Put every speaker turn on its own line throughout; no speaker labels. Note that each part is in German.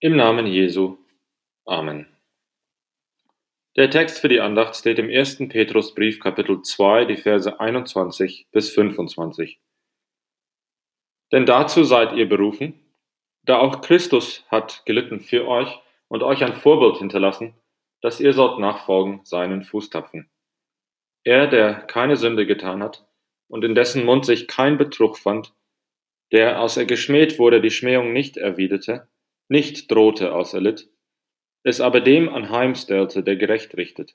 Im Namen Jesu. Amen. Der Text für die Andacht steht im 1. Petrusbrief Kapitel 2, die Verse 21 bis 25. Denn dazu seid ihr berufen, da auch Christus hat gelitten für euch und euch ein Vorbild hinterlassen, dass ihr sollt nachfolgen seinen Fußtapfen. Er, der keine Sünde getan hat und in dessen Mund sich kein Betrug fand, der, als er geschmäht wurde, die Schmähung nicht erwiderte, nicht drohte, als er litt, es aber dem anheimstellte, der gerecht richtet,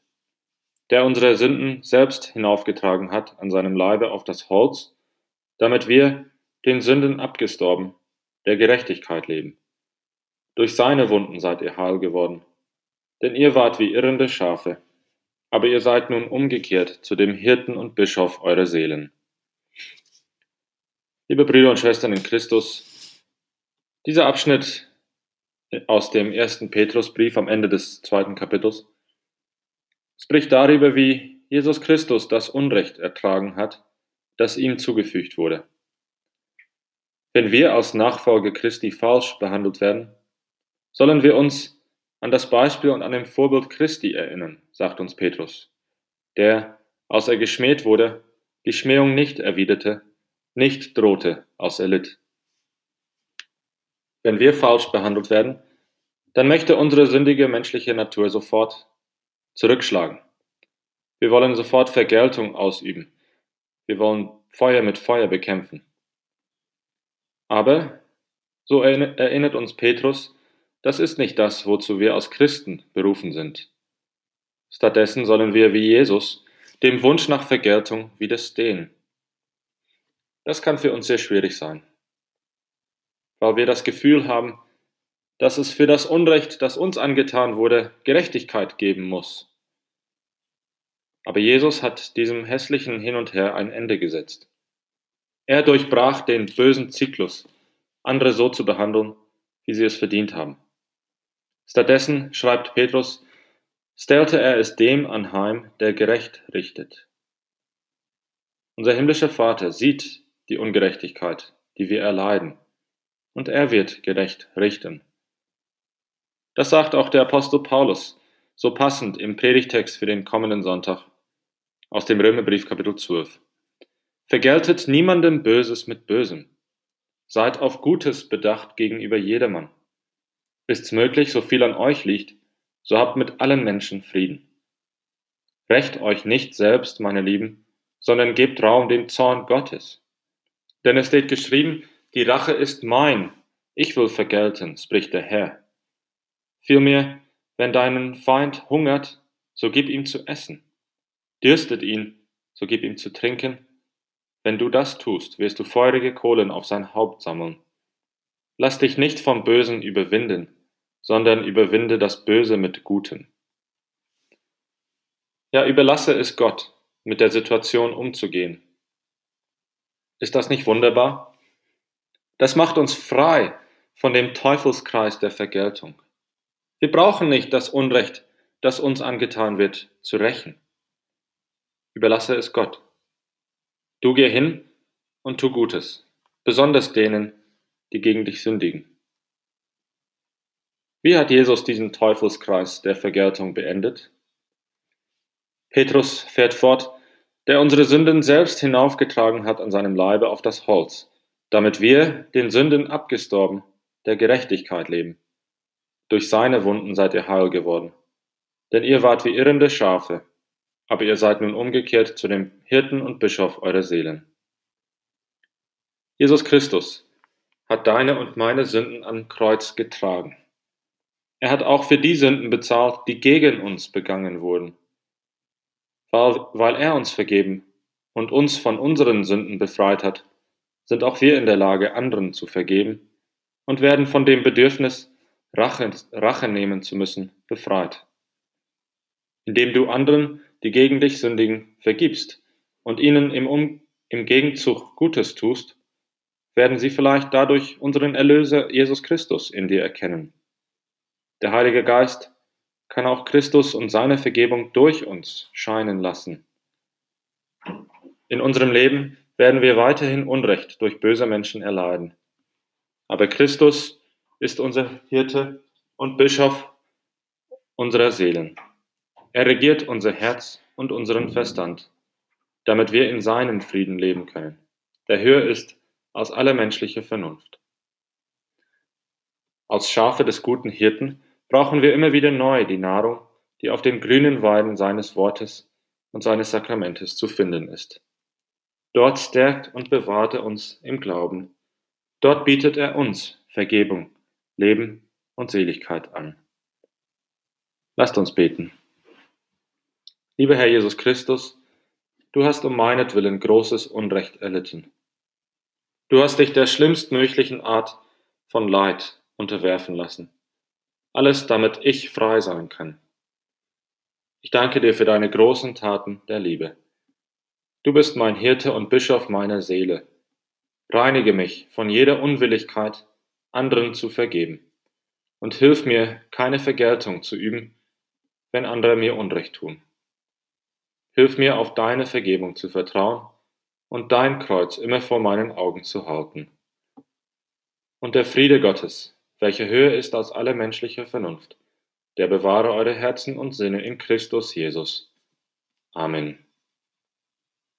der unsere Sünden selbst hinaufgetragen hat an seinem Leibe auf das Holz, damit wir, den Sünden abgestorben, der Gerechtigkeit leben. Durch seine Wunden seid ihr heil geworden, denn ihr wart wie irrende Schafe, aber ihr seid nun umgekehrt zu dem Hirten und Bischof eurer Seelen. Liebe Brüder und Schwestern in Christus, dieser Abschnitt aus dem ersten Petrusbrief am Ende des zweiten Kapitels. spricht darüber, wie Jesus Christus das Unrecht ertragen hat, das ihm zugefügt wurde. Wenn wir als Nachfolger Christi falsch behandelt werden, sollen wir uns an das Beispiel und an dem Vorbild Christi erinnern, sagt uns Petrus, der, als er geschmäht wurde, die Schmähung nicht erwiderte, nicht drohte, als er litt. Wenn wir falsch behandelt werden, dann möchte unsere sündige menschliche Natur sofort zurückschlagen. Wir wollen sofort Vergeltung ausüben. Wir wollen Feuer mit Feuer bekämpfen. Aber, so erinnert uns Petrus, das ist nicht das, wozu wir als Christen berufen sind. Stattdessen sollen wir wie Jesus dem Wunsch nach Vergeltung widerstehen. Das kann für uns sehr schwierig sein weil wir das Gefühl haben, dass es für das Unrecht, das uns angetan wurde, Gerechtigkeit geben muss. Aber Jesus hat diesem hässlichen Hin und Her ein Ende gesetzt. Er durchbrach den bösen Zyklus, andere so zu behandeln, wie sie es verdient haben. Stattdessen, schreibt Petrus, stellte er es dem anheim, der gerecht richtet. Unser himmlischer Vater sieht die Ungerechtigkeit, die wir erleiden und er wird gerecht richten. Das sagt auch der Apostel Paulus, so passend im Predigtext für den kommenden Sonntag aus dem Römerbrief Kapitel 12. Vergeltet niemandem Böses mit Bösem. Seid auf Gutes bedacht gegenüber jedermann. Ist's möglich, so viel an euch liegt, so habt mit allen Menschen Frieden. Recht euch nicht selbst, meine Lieben, sondern gebt Raum dem Zorn Gottes. Denn es steht geschrieben, die Rache ist mein, ich will vergelten, spricht der Herr. Vielmehr, wenn deinen Feind hungert, so gib ihm zu essen. Dürstet ihn, so gib ihm zu trinken. Wenn du das tust, wirst du feurige Kohlen auf sein Haupt sammeln. Lass dich nicht vom Bösen überwinden, sondern überwinde das Böse mit Guten. Ja, überlasse es Gott, mit der Situation umzugehen. Ist das nicht wunderbar? Das macht uns frei von dem Teufelskreis der Vergeltung. Wir brauchen nicht das Unrecht, das uns angetan wird, zu rächen. Überlasse es Gott. Du geh hin und tu Gutes, besonders denen, die gegen dich sündigen. Wie hat Jesus diesen Teufelskreis der Vergeltung beendet? Petrus fährt fort, der unsere Sünden selbst hinaufgetragen hat an seinem Leibe auf das Holz damit wir, den Sünden abgestorben, der Gerechtigkeit leben. Durch seine Wunden seid ihr heil geworden. Denn ihr wart wie irrende Schafe, aber ihr seid nun umgekehrt zu dem Hirten und Bischof eurer Seelen. Jesus Christus hat deine und meine Sünden am Kreuz getragen. Er hat auch für die Sünden bezahlt, die gegen uns begangen wurden. Weil, weil er uns vergeben und uns von unseren Sünden befreit hat, sind auch wir in der Lage, anderen zu vergeben und werden von dem Bedürfnis, Rache, Rache nehmen zu müssen, befreit. Indem du anderen, die gegen dich sündigen, vergibst und ihnen im, um, im Gegenzug Gutes tust, werden sie vielleicht dadurch unseren Erlöser Jesus Christus in dir erkennen. Der Heilige Geist kann auch Christus und seine Vergebung durch uns scheinen lassen. In unserem Leben werden wir weiterhin Unrecht durch böse Menschen erleiden. Aber Christus ist unser Hirte und Bischof unserer Seelen. Er regiert unser Herz und unseren Verstand, damit wir in seinem Frieden leben können, der höher ist als alle menschliche Vernunft. Als Schafe des guten Hirten brauchen wir immer wieder neu die Nahrung, die auf den grünen Weiden seines Wortes und seines Sakramentes zu finden ist. Dort stärkt und bewahrt er uns im Glauben. Dort bietet er uns Vergebung, Leben und Seligkeit an. Lasst uns beten. Lieber Herr Jesus Christus, du hast um meinetwillen großes Unrecht erlitten. Du hast dich der schlimmstmöglichen Art von Leid unterwerfen lassen. Alles, damit ich frei sein kann. Ich danke dir für deine großen Taten der Liebe. Du bist mein Hirte und Bischof meiner Seele. Reinige mich von jeder Unwilligkeit, anderen zu vergeben, und hilf mir, keine Vergeltung zu üben, wenn andere mir Unrecht tun. Hilf mir, auf deine Vergebung zu vertrauen und dein Kreuz immer vor meinen Augen zu halten. Und der Friede Gottes, welcher höher ist als alle menschliche Vernunft, der bewahre eure Herzen und Sinne in Christus Jesus. Amen.